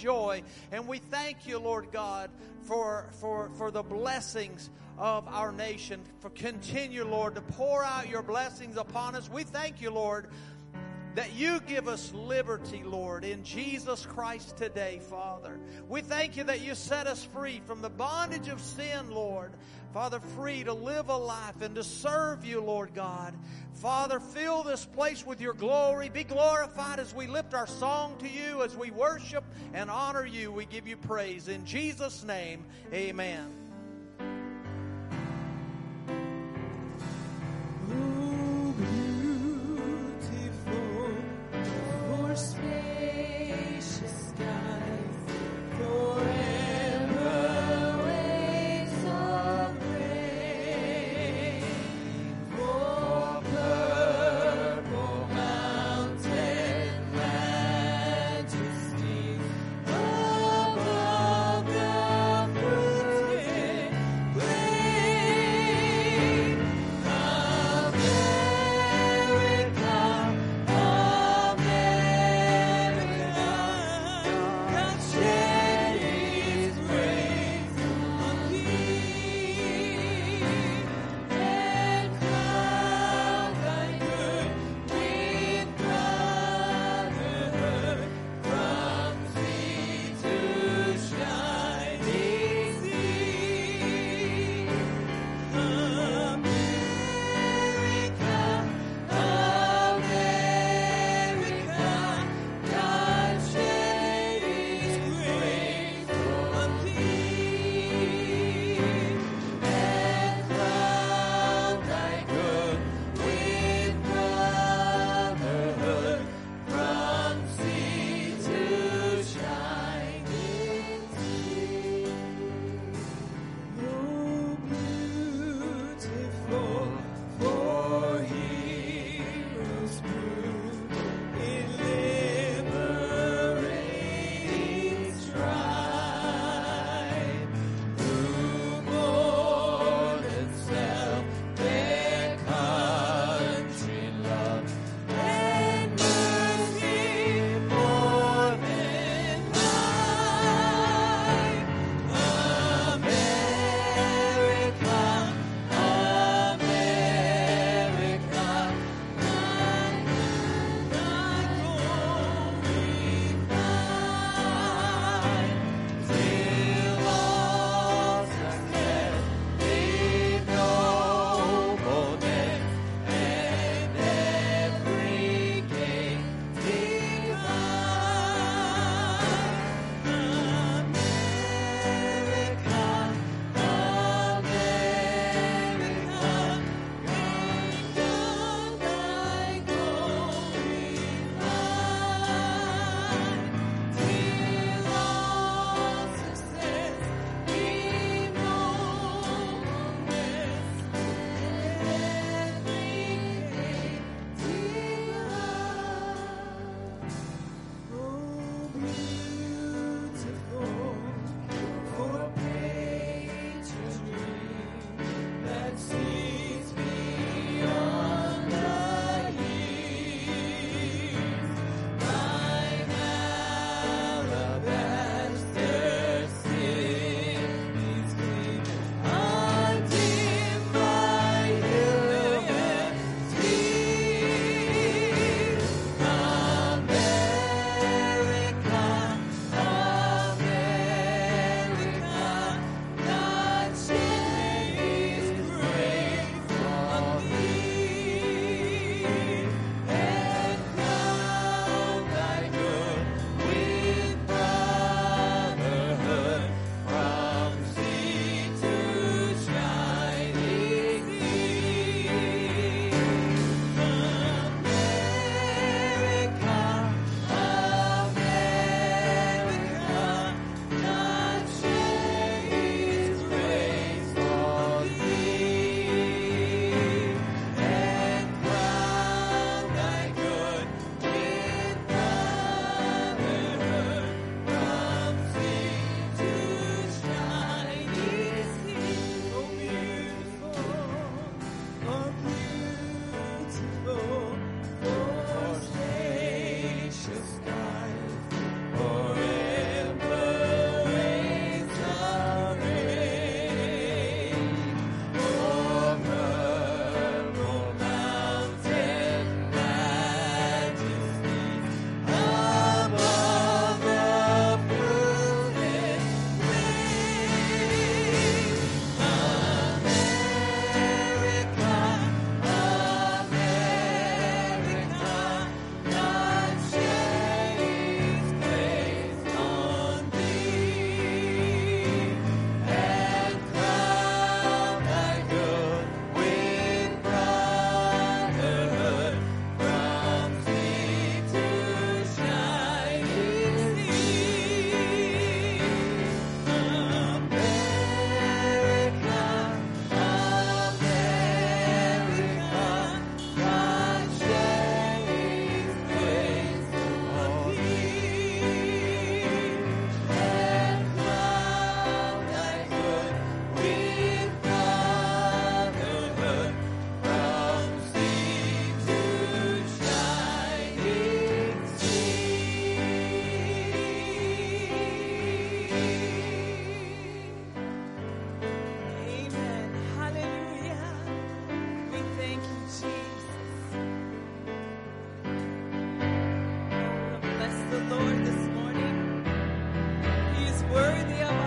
joy. And we thank you, Lord God, for, for, for the blessings of our nation. For continue, Lord, to pour out your blessings upon us. We thank you, Lord, that you give us liberty, Lord, in Jesus Christ today, Father. We thank you that you set us free from the bondage of sin, Lord. Father, free to live a life and to serve you, Lord God. Father, fill this place with your glory. Be glorified as we lift our song to you, as we worship and honor you. We give you praise. In Jesus' name, amen. worthy of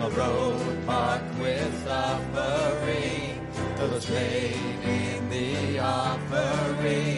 on the road marked with suffering, illustrating the offering.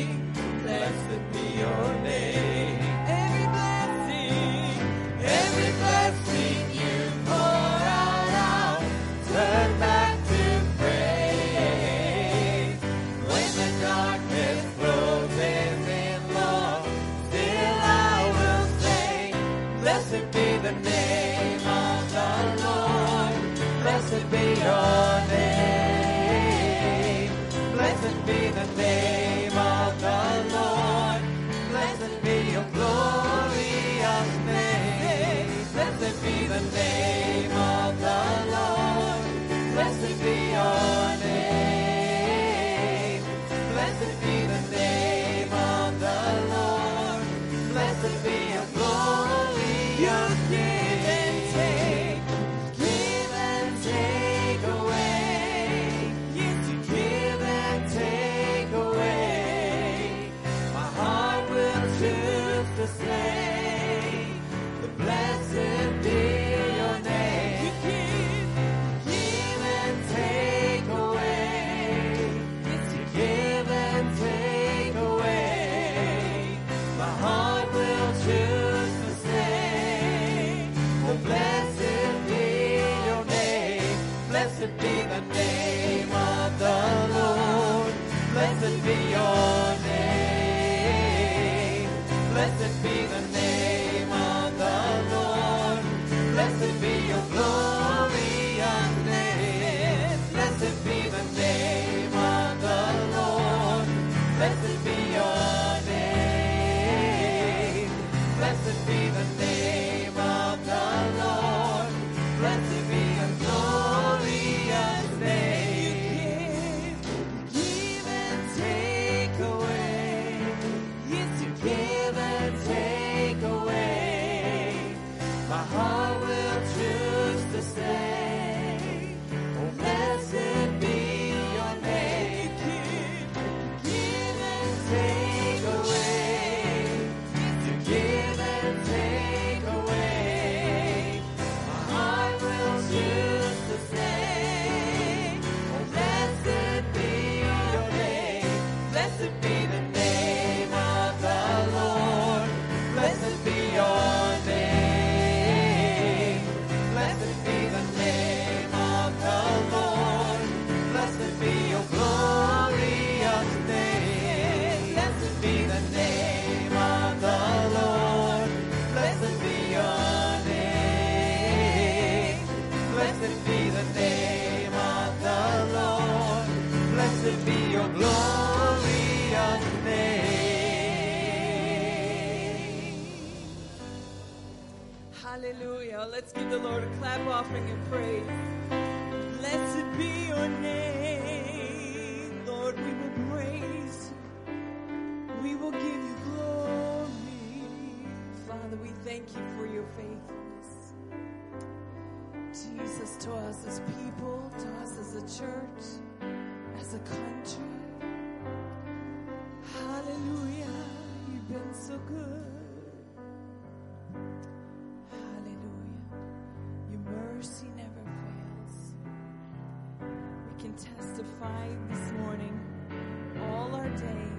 thank you for your faithfulness. Jesus, to us as people, to us as a church, as a country. Hallelujah, you've been so good. Hallelujah, your mercy never fails. We can testify this morning all our days.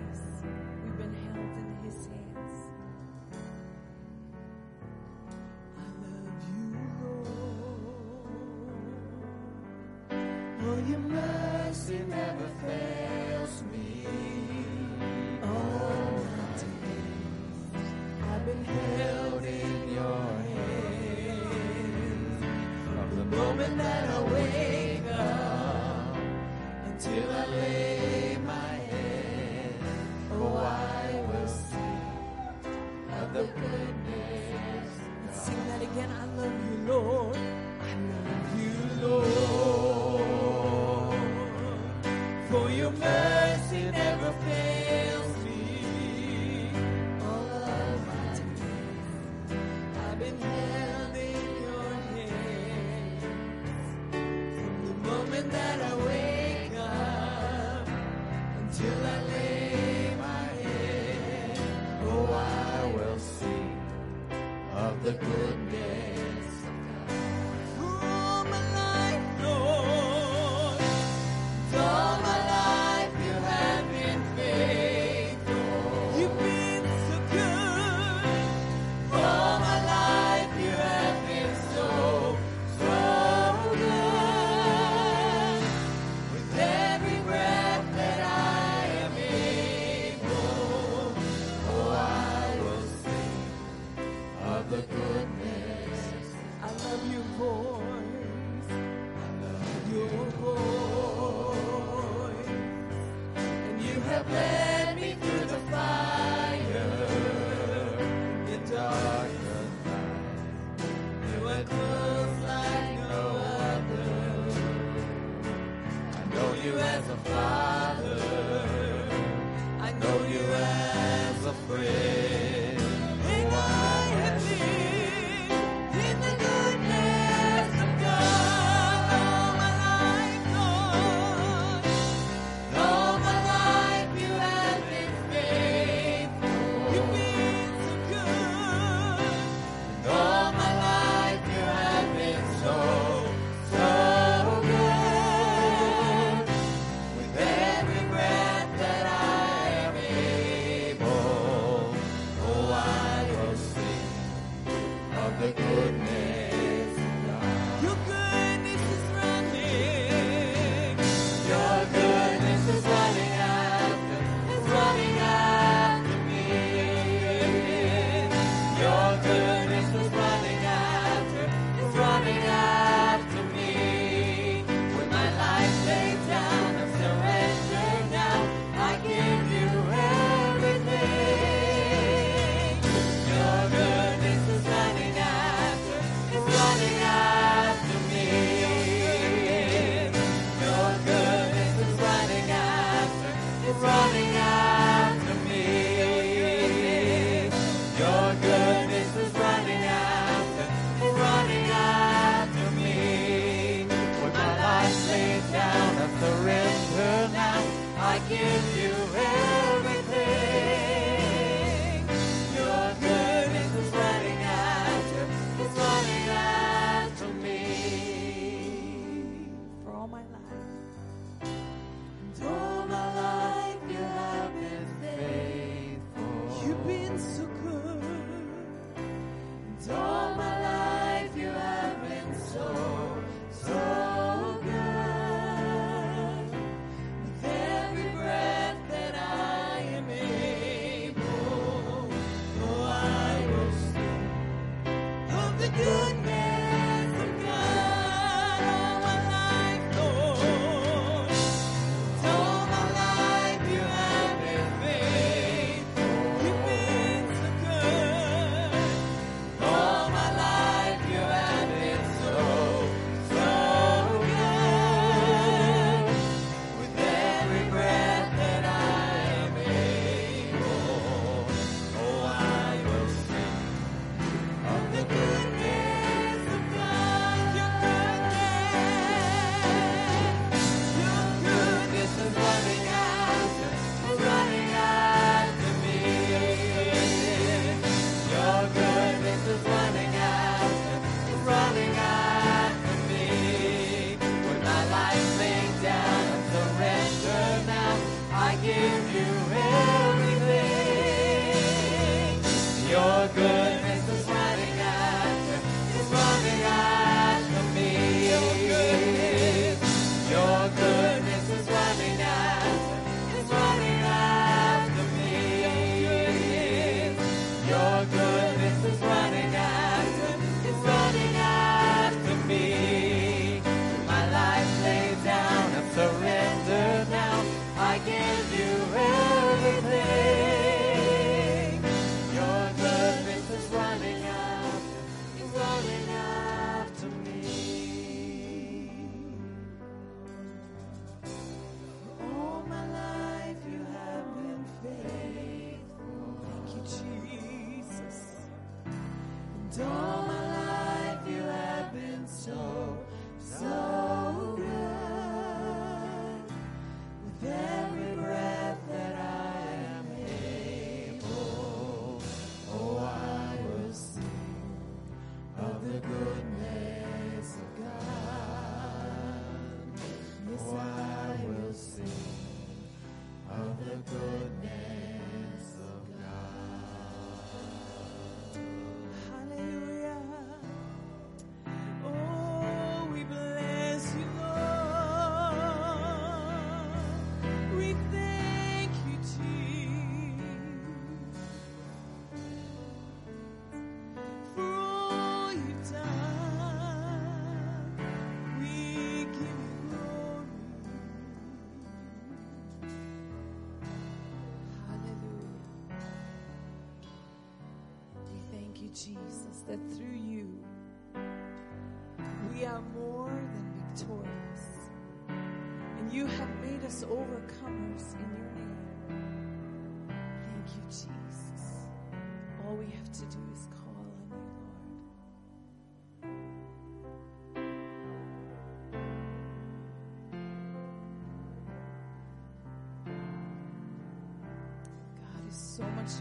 That through you we are more than victorious. And you have made us overcomers in your name. Thank you, Jesus. All we have to do is call on you, Lord. God is so much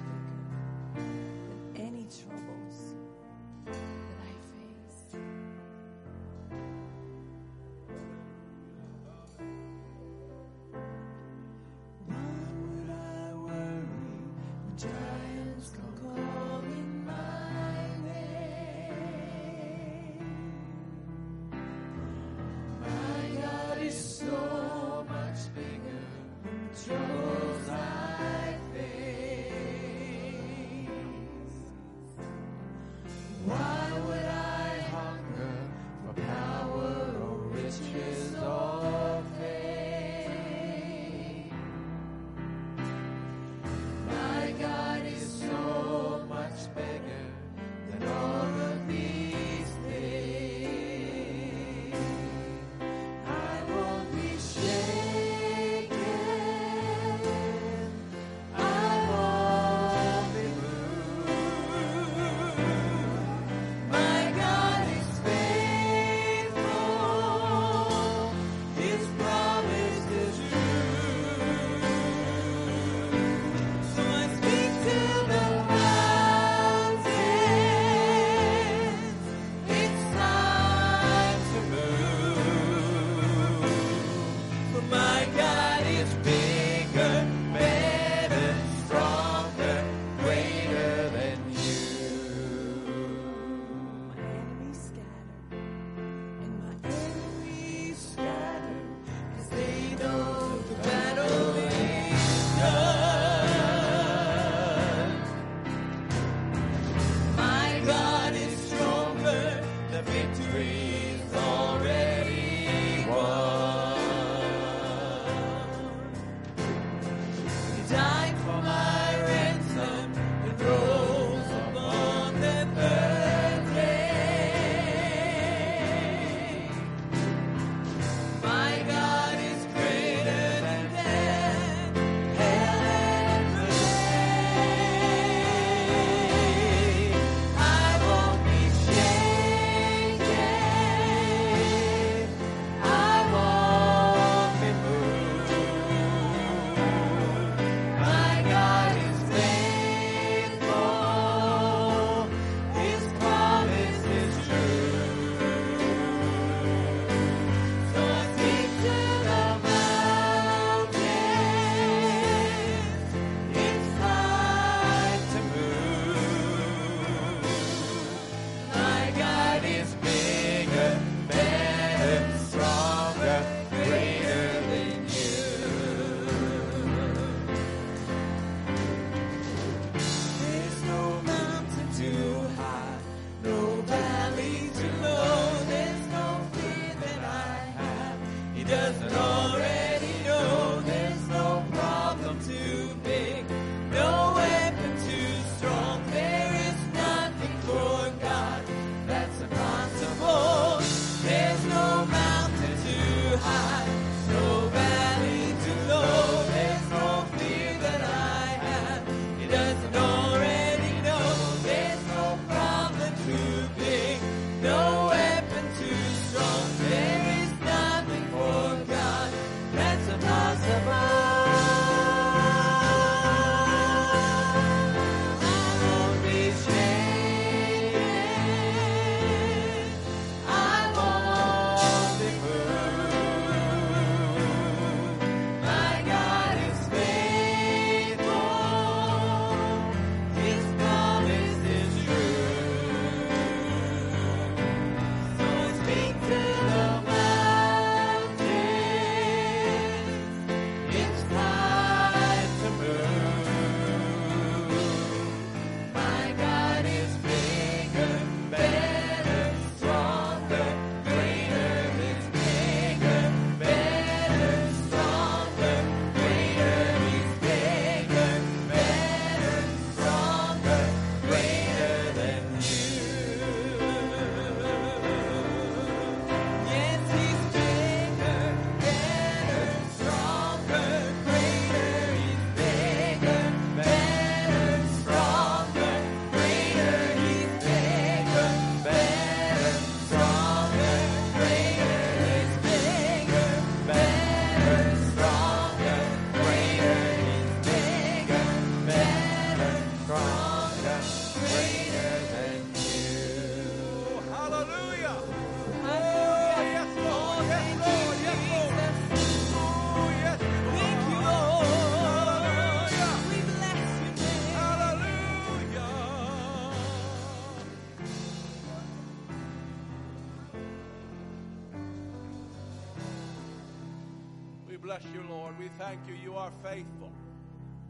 We thank you. You are faithful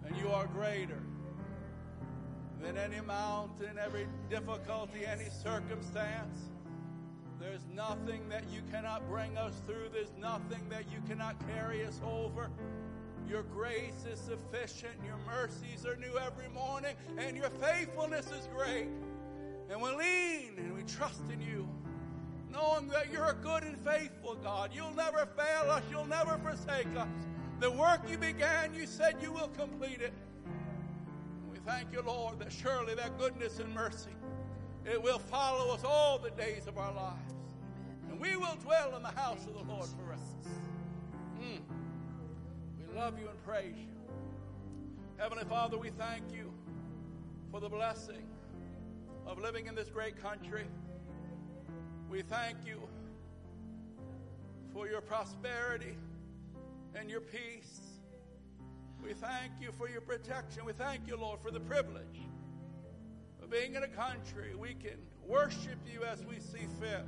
and you are greater than any mountain, every difficulty, any circumstance. There's nothing that you cannot bring us through. There's nothing that you cannot carry us over. Your grace is sufficient. Your mercies are new every morning, and your faithfulness is great. And we lean and we trust in you, knowing that you're a good and faithful God. You'll never fail us, you'll never forsake us. The work you began, you said you will complete it. We thank you, Lord, that surely that goodness and mercy it will follow us all the days of our lives. And we will dwell in the house of the Lord forever. Mm. We love you and praise you. Heavenly Father, we thank you for the blessing of living in this great country. We thank you for your prosperity and your peace. We thank you for your protection. We thank you, Lord, for the privilege of being in a country we can worship you as we see fit,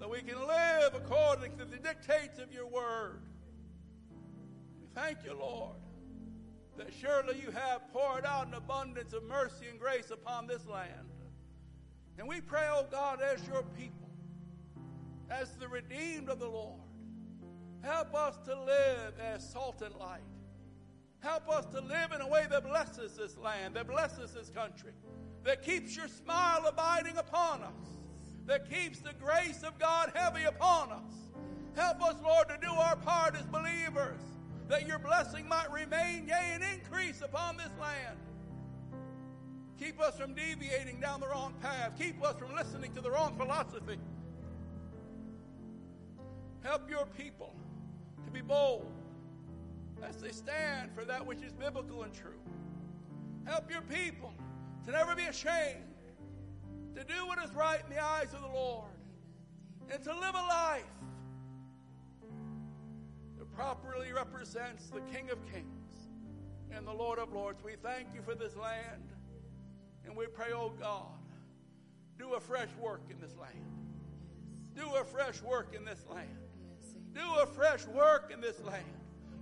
that we can live according to the dictates of your word. We thank you, Lord, that surely you have poured out an abundance of mercy and grace upon this land. And we pray, oh God, as your people, as the redeemed of the Lord, help us to live as salt and light. Help us to live in a way that blesses this land, that blesses this country, that keeps your smile abiding upon us, that keeps the grace of God heavy upon us. Help us, Lord, to do our part as believers, that your blessing might remain, yea, and increase upon this land. Keep us from deviating down the wrong path. Keep us from listening to the wrong philosophy. Help your people be bold as they stand for that which is biblical and true. Help your people to never be ashamed, to do what is right in the eyes of the Lord, and to live a life that properly represents the King of Kings and the Lord of Lords. We thank you for this land, and we pray, oh God, do a fresh work in this land. Do a fresh work in this land. Do a fresh work in this land.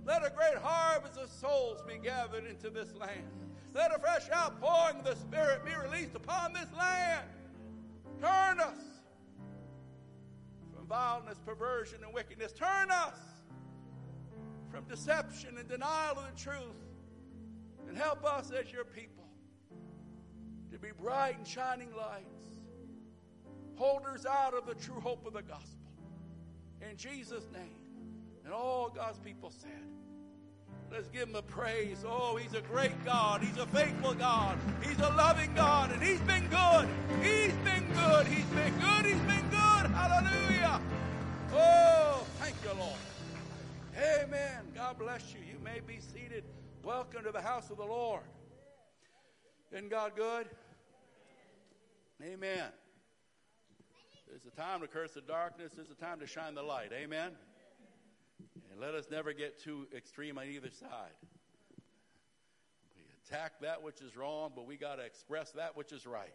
Let a great harvest of souls be gathered into this land. Let a fresh outpouring of the Spirit be released upon this land. Turn us from vileness, perversion, and wickedness. Turn us from deception and denial of the truth. And help us as your people to be bright and shining lights, holders out of the true hope of the gospel. In Jesus' name. And all God's people said, Let's give him a praise. Oh, he's a great God. He's a faithful God. He's a loving God. And he's been good. He's been good. He's been good. He's been good. Hallelujah. Oh, thank you, Lord. Amen. God bless you. You may be seated. Welcome to the house of the Lord. Isn't God good? Amen. There's a time to curse the darkness. There's a time to shine the light. Amen. And let us never get too extreme on either side. We attack that which is wrong, but we got to express that which is right.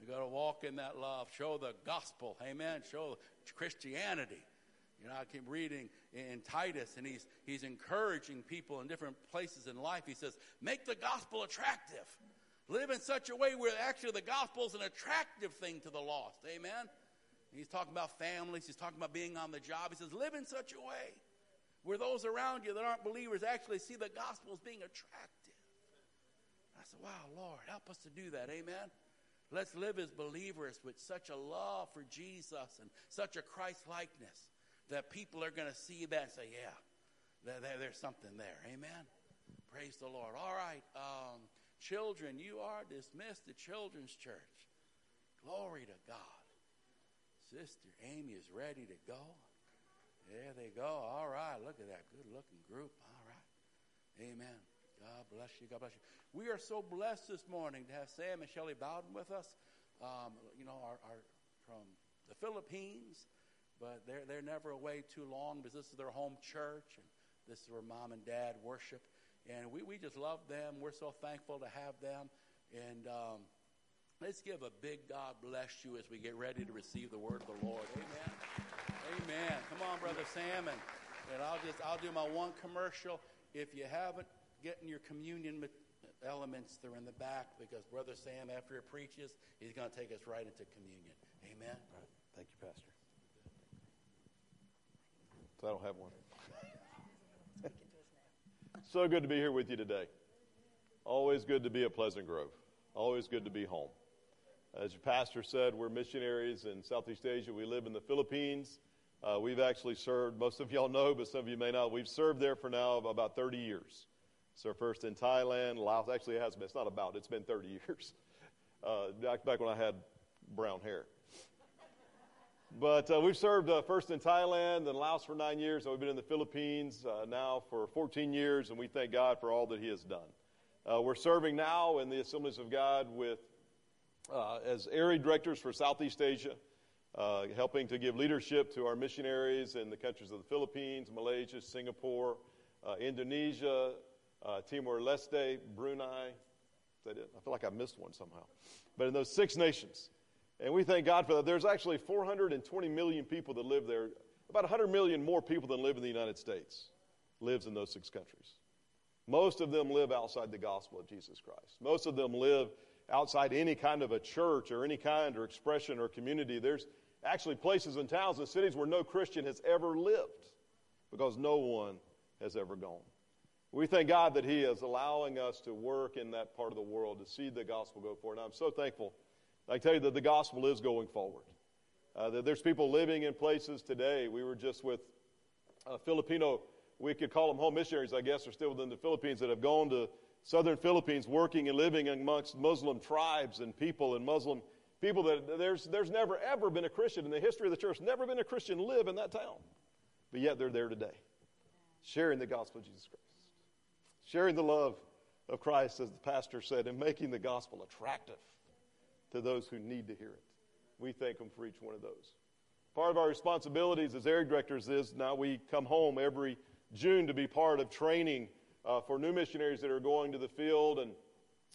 We got to walk in that love, show the gospel, amen, show Christianity. You know, I keep reading in Titus, and he's, he's encouraging people in different places in life. He says, make the gospel attractive. Live in such a way where actually the gospel is an attractive thing to the lost. Amen? He's talking about families. He's talking about being on the job. He says, live in such a way where those around you that aren't believers actually see the gospel as being attractive. I said, wow, Lord, help us to do that. Amen? Let's live as believers with such a love for Jesus and such a Christ likeness that people are going to see that and say, yeah, there, there, there's something there. Amen? Praise the Lord. All right. Um, children, you are dismissed to Children's Church. Glory to God. Sister Amy is ready to go. There they go. All right. Look at that good looking group. All right. Amen. God bless you. God bless you. We are so blessed this morning to have Sam and Shelley Bowden with us. Um, you know, our, our, from the Philippines, but they're, they're never away too long because this is their home church and this is where mom and dad worship. And we, we just love them. We're so thankful to have them. And um, let's give a big God bless you as we get ready to receive the word of the Lord. Amen. Amen. Come on, Brother Sam. And, and I'll just, I'll do my one commercial. If you haven't gotten your communion elements, they're in the back because Brother Sam, after he preaches, he's going to take us right into communion. Amen. Right. Thank you, Pastor. So I don't have one. So good to be here with you today. Always good to be at Pleasant Grove. Always good to be home. As your pastor said, we're missionaries in Southeast Asia. We live in the Philippines. Uh, we've actually served, most of y'all know, but some of you may not. We've served there for now about 30 years. So first in Thailand, Laos. Actually, it has been. It's not about. It's been 30 years. Uh, back back when I had brown hair. But uh, we've served uh, first in Thailand, then Laos for nine years, and we've been in the Philippines uh, now for 14 years, and we thank God for all that He has done. Uh, we're serving now in the Assemblies of God with uh, as area directors for Southeast Asia, uh, helping to give leadership to our missionaries in the countries of the Philippines, Malaysia, Singapore, Indonesia, Timor Leste, Brunei. Is that it? I feel like I missed one somehow. But in those six nations. And we thank God for that. There's actually 420 million people that live there. About 100 million more people than live in the United States lives in those six countries. Most of them live outside the gospel of Jesus Christ. Most of them live outside any kind of a church or any kind or expression or community. There's actually places and towns and cities where no Christian has ever lived because no one has ever gone. We thank God that He is allowing us to work in that part of the world to see the gospel go forward. And I'm so thankful I tell you that the gospel is going forward. Uh, that there's people living in places today. We were just with uh, Filipino, we could call them home missionaries, I guess, are still within the Philippines that have gone to southern Philippines working and living amongst Muslim tribes and people and Muslim people that there's, there's never ever been a Christian in the history of the church, never been a Christian live in that town. But yet they're there today, sharing the gospel of Jesus Christ, sharing the love of Christ, as the pastor said, and making the gospel attractive to those who need to hear it. We thank Him for each one of those. Part of our responsibilities as area directors is now we come home every June to be part of training uh, for new missionaries that are going to the field and,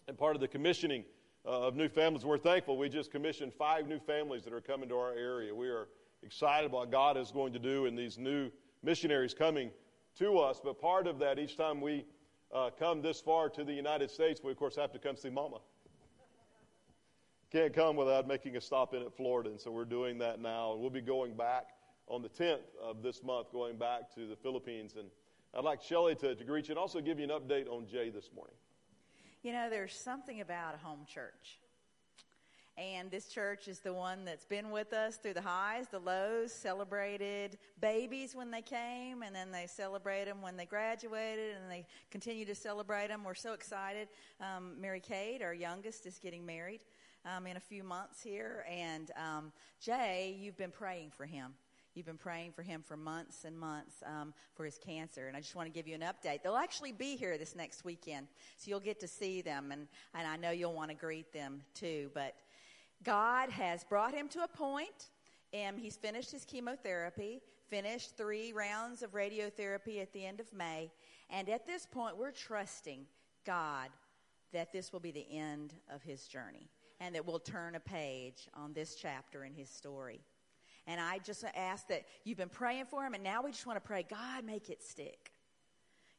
and part of the commissioning uh, of new families. We're thankful we just commissioned five new families that are coming to our area. We are excited about what God is going to do in these new missionaries coming to us. But part of that, each time we uh, come this far to the United States, we of course have to come see Mama can't come without making a stop in at Florida. And so we're doing that now. And we'll be going back on the 10th of this month, going back to the Philippines. And I'd like Shelley to, to greet you and also give you an update on Jay this morning. You know, there's something about a home church. And this church is the one that's been with us through the highs, the lows, celebrated babies when they came, and then they celebrate them when they graduated, and they continue to celebrate them. We're so excited. Um, Mary Kate, our youngest, is getting married um, in a few months here. And um, Jay, you've been praying for him. You've been praying for him for months and months um, for his cancer. And I just want to give you an update. They'll actually be here this next weekend, so you'll get to see them. And, and I know you'll want to greet them too. But God has brought him to a point, and he's finished his chemotherapy, finished three rounds of radiotherapy at the end of May. And at this point, we're trusting God that this will be the end of his journey and that we'll turn a page on this chapter in his story. And I just ask that you've been praying for him, and now we just want to pray, God, make it stick.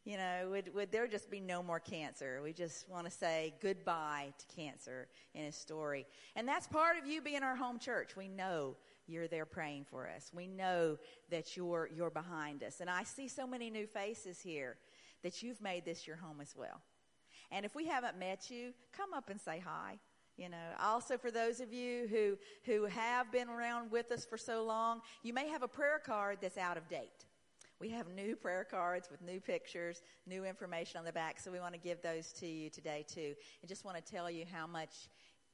You know, would, would there just be no more cancer? We just want to say goodbye to cancer in his story. And that's part of you being our home church. We know you're there praying for us. We know that you're, you're behind us. And I see so many new faces here that you've made this your home as well. And if we haven't met you, come up and say hi. You know, also for those of you who, who have been around with us for so long, you may have a prayer card that's out of date. We have new prayer cards with new pictures, new information on the back, so we want to give those to you today too. And just want to tell you how much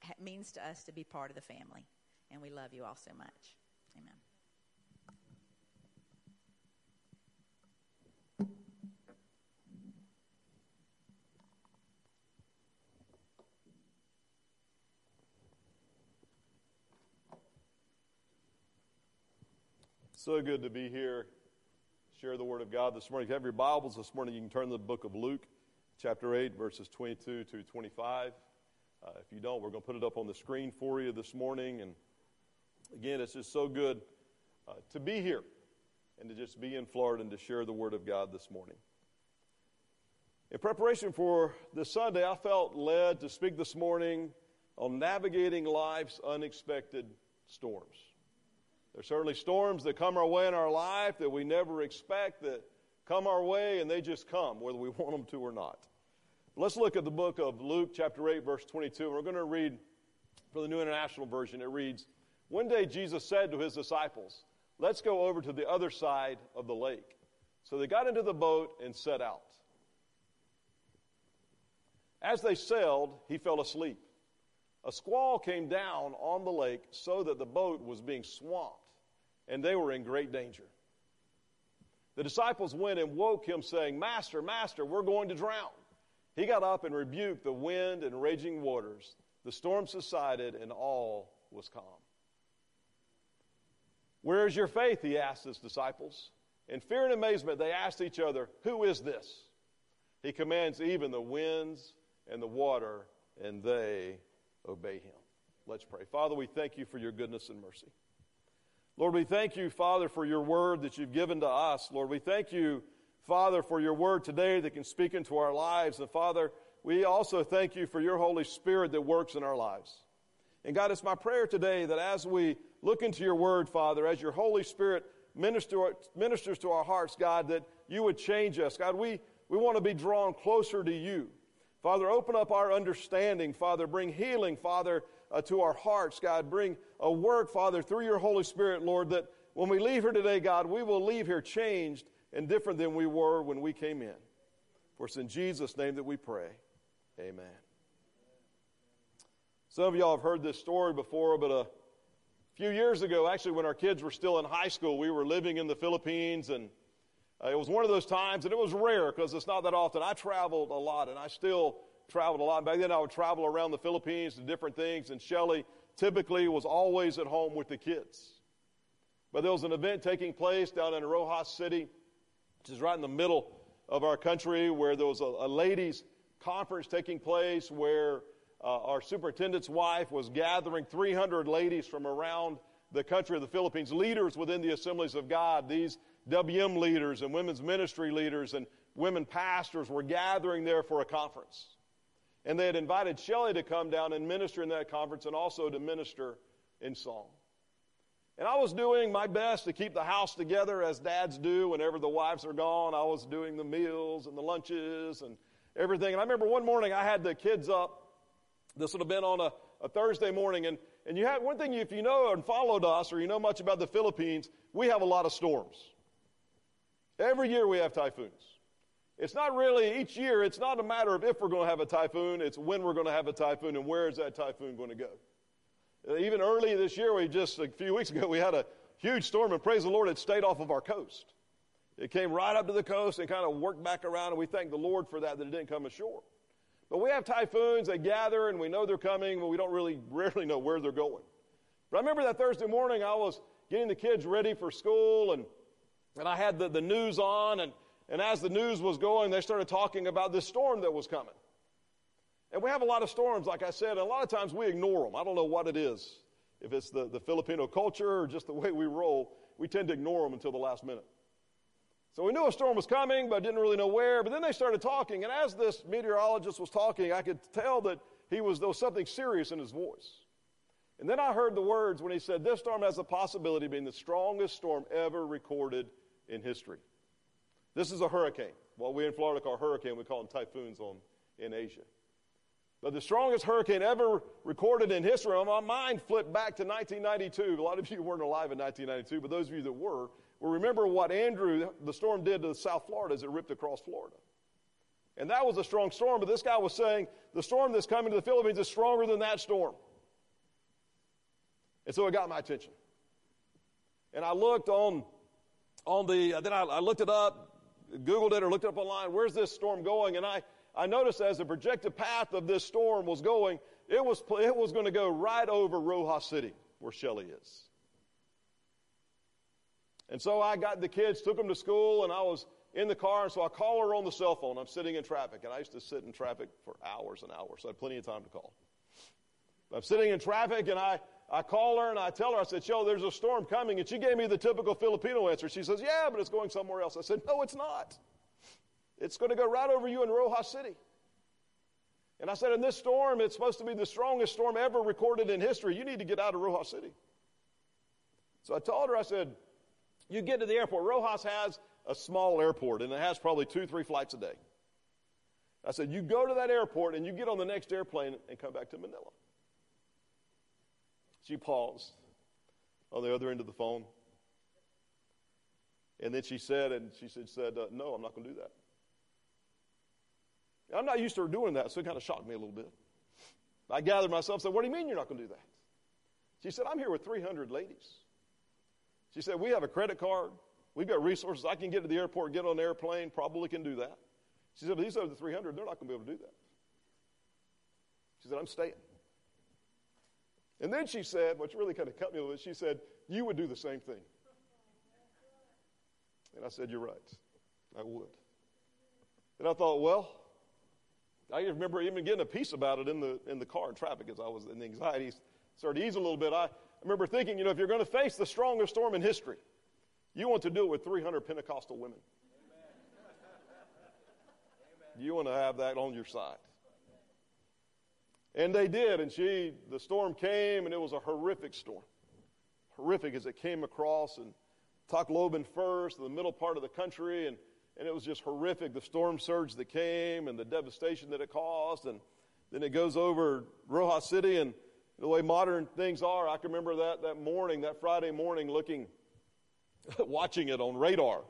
it means to us to be part of the family. And we love you all so much. Amen. So good to be here. Share the Word of God this morning. If you have your Bibles this morning, you can turn to the book of Luke, chapter 8, verses 22 to 25. Uh, if you don't, we're going to put it up on the screen for you this morning. And again, it's just so good uh, to be here and to just be in Florida and to share the Word of God this morning. In preparation for this Sunday, I felt led to speak this morning on navigating life's unexpected storms. There's certainly storms that come our way in our life that we never expect that come our way and they just come, whether we want them to or not. Let's look at the book of Luke, chapter 8, verse 22. We're going to read from the New International Version. It reads One day Jesus said to his disciples, Let's go over to the other side of the lake. So they got into the boat and set out. As they sailed, he fell asleep. A squall came down on the lake so that the boat was being swamped, and they were in great danger. The disciples went and woke him, saying, Master, Master, we're going to drown. He got up and rebuked the wind and raging waters. The storm subsided, and all was calm. Where is your faith? He asked his disciples. In fear and amazement, they asked each other, Who is this? He commands even the winds and the water, and they obey him. Let's pray. Father, we thank you for your goodness and mercy. Lord, we thank you, Father, for your word that you've given to us. Lord, we thank you, Father, for your word today that can speak into our lives. And Father, we also thank you for your Holy Spirit that works in our lives. And God, it's my prayer today that as we look into your word, Father, as your Holy Spirit minister, ministers to our hearts, God, that you would change us. God, we, we want to be drawn closer to you. Father, open up our understanding. Father, bring healing, Father, uh, to our hearts. God, bring a work, Father, through your Holy Spirit, Lord, that when we leave here today, God, we will leave here changed and different than we were when we came in. For it's in Jesus' name that we pray. Amen. Some of y'all have heard this story before, but a few years ago, actually, when our kids were still in high school, we were living in the Philippines and uh, it was one of those times, and it was rare because it's not that often. I traveled a lot, and I still traveled a lot. Back then, I would travel around the Philippines to different things, and Shelly typically was always at home with the kids. But there was an event taking place down in Roxas City, which is right in the middle of our country, where there was a, a ladies' conference taking place where uh, our superintendent's wife was gathering 300 ladies from around the country of the Philippines, leaders within the assemblies of God. These WM leaders and women's ministry leaders and women pastors were gathering there for a conference. And they had invited Shelley to come down and minister in that conference and also to minister in song. And I was doing my best to keep the house together as dads do whenever the wives are gone. I was doing the meals and the lunches and everything. And I remember one morning I had the kids up. This would have been on a, a Thursday morning. And, and you had one thing, if you know and followed us or you know much about the Philippines, we have a lot of storms. Every year we have typhoons. It's not really, each year, it's not a matter of if we're going to have a typhoon, it's when we're going to have a typhoon and where is that typhoon going to go. Even early this year, we just, a few weeks ago, we had a huge storm, and praise the Lord, it stayed off of our coast. It came right up to the coast and kind of worked back around, and we thank the Lord for that, that it didn't come ashore. But we have typhoons, they gather, and we know they're coming, but we don't really, rarely know where they're going. But I remember that Thursday morning, I was getting the kids ready for school, and and I had the, the news on, and, and as the news was going, they started talking about this storm that was coming. And we have a lot of storms, like I said, and a lot of times we ignore them. I don't know what it is. If it's the, the Filipino culture or just the way we roll, we tend to ignore them until the last minute. So we knew a storm was coming, but didn't really know where. But then they started talking, and as this meteorologist was talking, I could tell that he was there was something serious in his voice. And then I heard the words when he said, This storm has the possibility of being the strongest storm ever recorded in history. This is a hurricane. What we in Florida call hurricane, we call them typhoons on, in Asia. But the strongest hurricane ever recorded in history, my mind flipped back to 1992. A lot of you weren't alive in 1992, but those of you that were, will remember what Andrew, the storm, did to South Florida as it ripped across Florida. And that was a strong storm, but this guy was saying the storm that's coming to the Philippines is stronger than that storm. And so it got my attention. And I looked on on the, then I, I looked it up, Googled it or looked it up online. Where's this storm going? And I, I noticed as the projected path of this storm was going, it was, it was going to go right over Roxas City, where Shelley is. And so I got the kids, took them to school, and I was in the car, and so I call her on the cell phone. I'm sitting in traffic, and I used to sit in traffic for hours and hours, so I had plenty of time to call. I'm sitting in traffic, and I, I call her, and I tell her, I said, Joe, there's a storm coming. And she gave me the typical Filipino answer. She says, Yeah, but it's going somewhere else. I said, No, it's not. It's going to go right over you in Roxas City. And I said, In this storm, it's supposed to be the strongest storm ever recorded in history. You need to get out of Roxas City. So I told her, I said, You get to the airport. Roxas has a small airport, and it has probably two, three flights a day. I said, You go to that airport and you get on the next airplane and come back to Manila. She paused on the other end of the phone. And then she said, and she said, said uh, No, I'm not going to do that. I'm not used to her doing that, so it kind of shocked me a little bit. I gathered myself and said, What do you mean you're not going to do that? She said, I'm here with 300 ladies. She said, We have a credit card. We've got resources. I can get to the airport, get on an airplane, probably can do that. She said, But these other 300, they're not going to be able to do that. She said, I'm staying. And then she said, which really kind of cut me a little bit, she said, You would do the same thing. And I said, You're right. I would. And I thought, well, I remember even getting a piece about it in the, in the car in traffic as I was, in the anxiety started to ease a little bit. I remember thinking, you know, if you're going to face the strongest storm in history, you want to do it with 300 Pentecostal women. You want to have that on your side. And they did, and she, the storm came, and it was a horrific storm. Horrific as it came across, and Tacloban first, the middle part of the country, and, and it was just horrific. The storm surge that came, and the devastation that it caused, and then it goes over Roxas City, and the way modern things are, I can remember that, that morning, that Friday morning, looking, watching it on radar.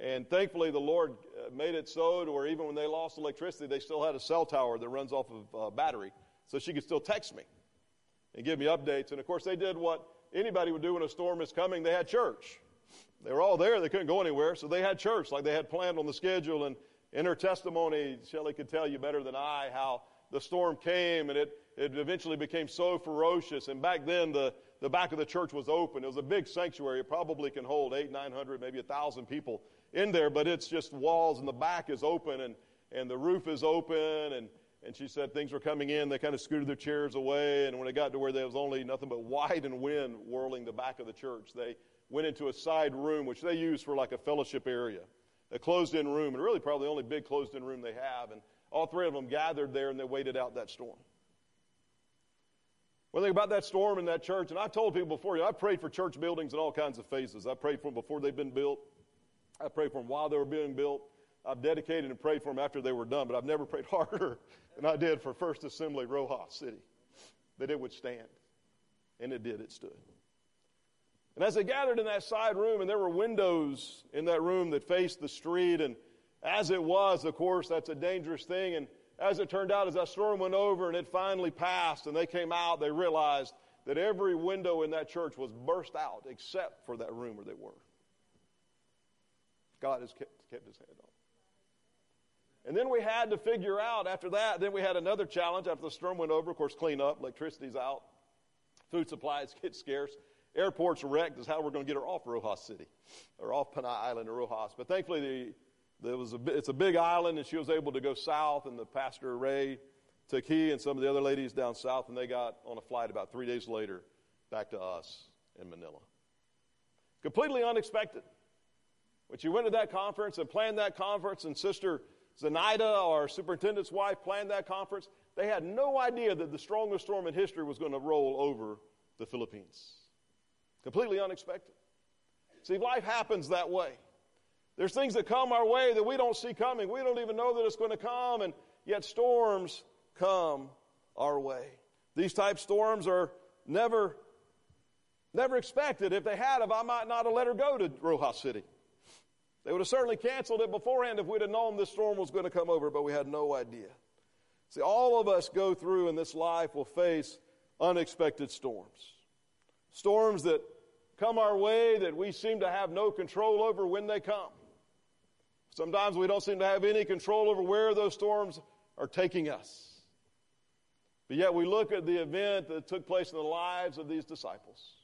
And thankfully, the Lord made it so to where even when they lost electricity, they still had a cell tower that runs off of uh, battery, so she could still text me and give me updates. And of course, they did what anybody would do when a storm is coming. They had church. They were all there. They couldn't go anywhere, so they had church like they had planned on the schedule. And in her testimony, Shelley could tell you better than I how the storm came and it, it eventually became so ferocious. And back then, the, the back of the church was open. It was a big sanctuary. It probably can hold eight, nine hundred, maybe a thousand people in there, but it's just walls and the back is open and, and the roof is open. And, and she said things were coming in. They kind of scooted their chairs away. And when it got to where there was only nothing but white and wind whirling the back of the church, they went into a side room, which they used for like a fellowship area, a closed in room, and really probably the only big closed in room they have. And all three of them gathered there and they waited out that storm. One thing about that storm in that church, and I've told people before, you know, I prayed for church buildings in all kinds of phases. I prayed for them before they've been built. I prayed for them while they were being built. I've dedicated and prayed for them after they were done, but I've never prayed harder than I did for First Assembly Roxas City that it would stand. And it did, it stood. And as they gathered in that side room, and there were windows in that room that faced the street, and as it was, of course, that's a dangerous thing. And as it turned out, as that storm went over and it finally passed, and they came out, they realized that every window in that church was burst out except for that room where they were. God has kept, kept his hand on. And then we had to figure out after that, then we had another challenge after the storm went over, of course, clean up, electricity's out, food supplies get scarce. Airport's wrecked is how we're going to get her off Roxas City or off Panay Island or Roxas. But thankfully, the, there was a, it's a big island, and she was able to go south, and the pastor Ray took he and some of the other ladies down south, and they got on a flight about three days later back to us in Manila. Completely unexpected. When she went to that conference and planned that conference, and Sister Zenaida, our superintendent's wife, planned that conference, they had no idea that the strongest storm in history was going to roll over the Philippines. Completely unexpected. See, life happens that way. There's things that come our way that we don't see coming. We don't even know that it's going to come, and yet storms come our way. These type storms are never, never expected. If they had, if I might not have let her go to Roxas City. They would have certainly canceled it beforehand if we'd have known this storm was going to come over, but we had no idea. See, all of us go through in this life will face unexpected storms. Storms that come our way that we seem to have no control over when they come. Sometimes we don't seem to have any control over where those storms are taking us. But yet we look at the event that took place in the lives of these disciples.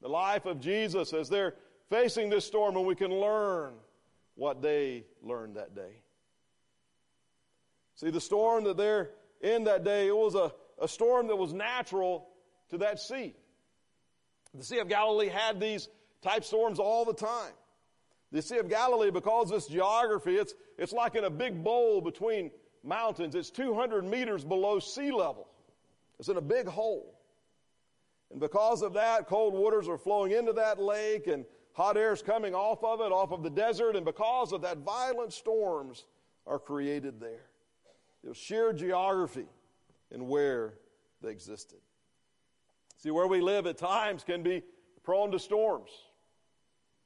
The life of Jesus as they're facing this storm and we can learn what they learned that day. See, the storm that they're in that day, it was a, a storm that was natural to that sea. The Sea of Galilee had these type storms all the time. The Sea of Galilee, because of its geography, it's, it's like in a big bowl between mountains. It's 200 meters below sea level. It's in a big hole. And because of that, cold waters are flowing into that lake and hot air is coming off of it, off of the desert. And because of that, violent storms are created there. It was sheer geography and where they existed. See, where we live at times can be prone to storms.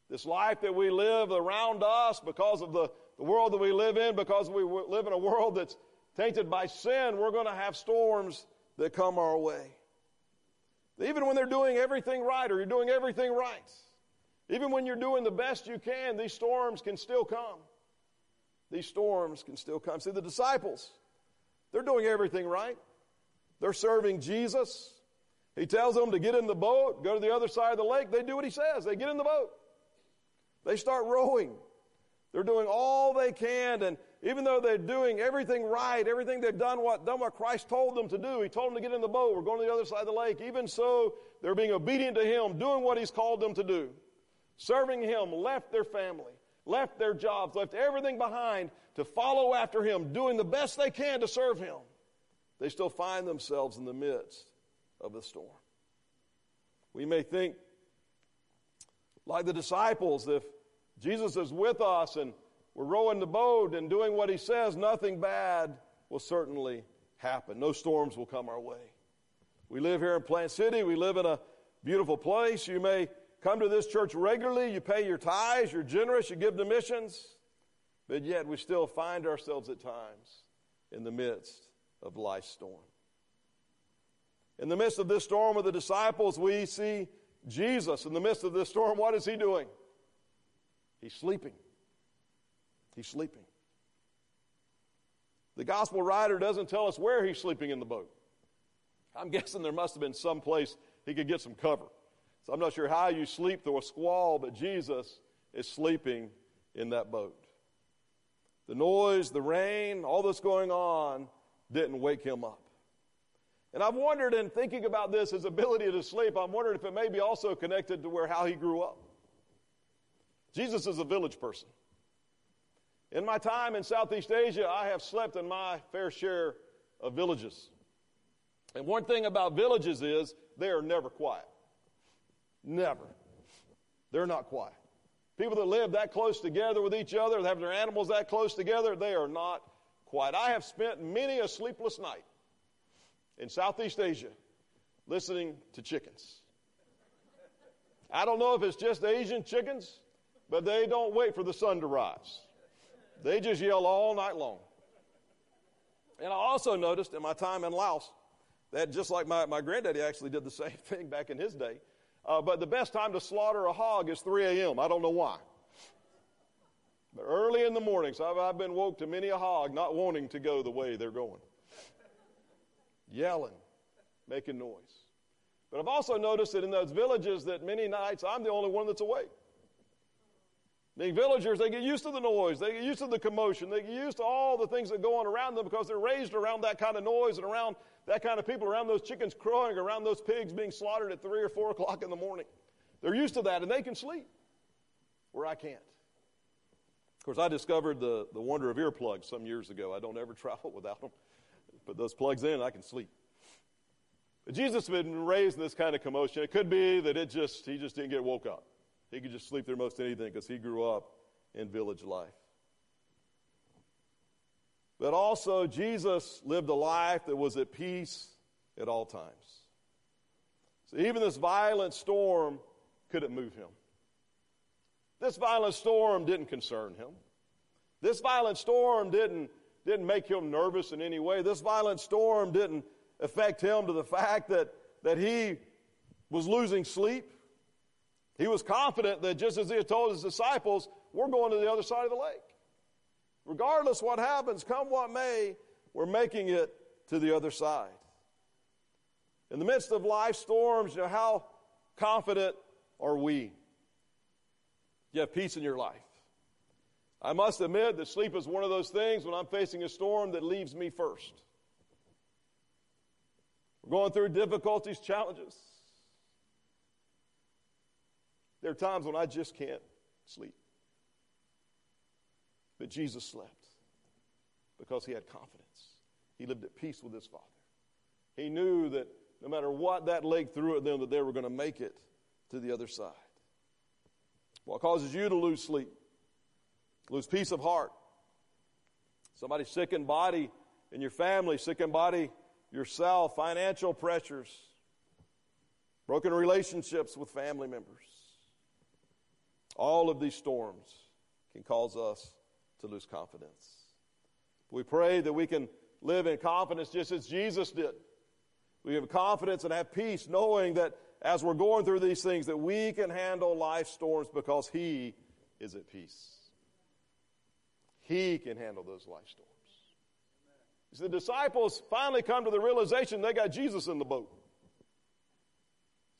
This life that we live around us because of the, the world that we live in, because we live in a world that's tainted by sin, we're going to have storms that come our way. Even when they're doing everything right or you're doing everything right, even when you're doing the best you can, these storms can still come. These storms can still come. See, the disciples, they're doing everything right. They're serving Jesus. He tells them to get in the boat, go to the other side of the lake. They do what he says. They get in the boat. They start rowing. They're doing all they can, and even though they're doing everything right, everything they've done what, done what Christ told them to do, He told them to get in the boat, we're going to the other side of the lake. Even so, they're being obedient to Him, doing what He's called them to do. Serving Him, left their family, left their jobs, left everything behind to follow after Him, doing the best they can to serve Him. They still find themselves in the midst of the storm. We may think, like the disciples, if Jesus is with us and we're rowing the boat and doing what he says, nothing bad will certainly happen. No storms will come our way. We live here in Plant City. We live in a beautiful place. You may come to this church regularly. You pay your tithes. You're generous. You give to missions. But yet we still find ourselves at times in the midst of life's storm. In the midst of this storm with the disciples, we see Jesus. In the midst of this storm, what is he doing? He's sleeping. He's sleeping. The gospel writer doesn't tell us where he's sleeping in the boat. I'm guessing there must have been some place he could get some cover. So I'm not sure how you sleep through a squall, but Jesus is sleeping in that boat. The noise, the rain, all that's going on didn't wake him up. And I've wondered in thinking about this, his ability to sleep, I'm wondering if it may be also connected to where how he grew up. Jesus is a village person. In my time in Southeast Asia, I have slept in my fair share of villages. And one thing about villages is they are never quiet. Never. They're not quiet. People that live that close together with each other, have their animals that close together, they are not quiet. I have spent many a sleepless night in Southeast Asia listening to chickens. I don't know if it's just Asian chickens, but they don't wait for the sun to rise. They just yell all night long. And I also noticed in my time in Laos that just like my, my granddaddy actually did the same thing back in his day, uh, but the best time to slaughter a hog is 3 a.m. I don't know why. But early in the morning, so I've, I've been woke to many a hog not wanting to go the way they're going yelling, making noise. But I've also noticed that in those villages that many nights I'm the only one that's awake. The villagers, they get used to the noise, they get used to the commotion, they get used to all the things that go on around them because they're raised around that kind of noise and around that kind of people, around those chickens crowing, around those pigs being slaughtered at three or four o'clock in the morning. They're used to that and they can sleep where I can't. Of course, I discovered the, the wonder of earplugs some years ago. I don't ever travel without them put those plugs in, I can sleep. But Jesus had been raised in this kind of commotion. It could be that it just he just didn't get woke up. He could just sleep through most anything because he grew up in village life. But also, Jesus lived a life that was at peace at all times. So even this violent storm couldn't move him. This violent storm didn't concern him. This violent storm didn't didn't make him nervous in any way. This violent storm didn't affect him to the fact that, that he was losing sleep. He was confident that just as he had told his disciples, we're going to the other side of the lake. Regardless what happens, come what may, we're making it to the other side. In the midst of life storms, you know, how confident are we? You have peace in your life. I must admit that sleep is one of those things when I'm facing a storm that leaves me first. We're going through difficulties, challenges. There are times when I just can't sleep. But Jesus slept because he had confidence. He lived at peace with his Father. He knew that no matter what that lake threw at them, that they were going to make it to the other side. What causes you to lose sleep? Lose peace of heart. Somebody sick in body in your family, sick in body yourself, financial pressures, broken relationships with family members. All of these storms can cause us to lose confidence. We pray that we can live in confidence just as Jesus did. We have confidence and have peace knowing that as we're going through these things that we can handle life storms because he is at peace. He can handle those life storms. See, the disciples finally come to the realization they got Jesus in the boat.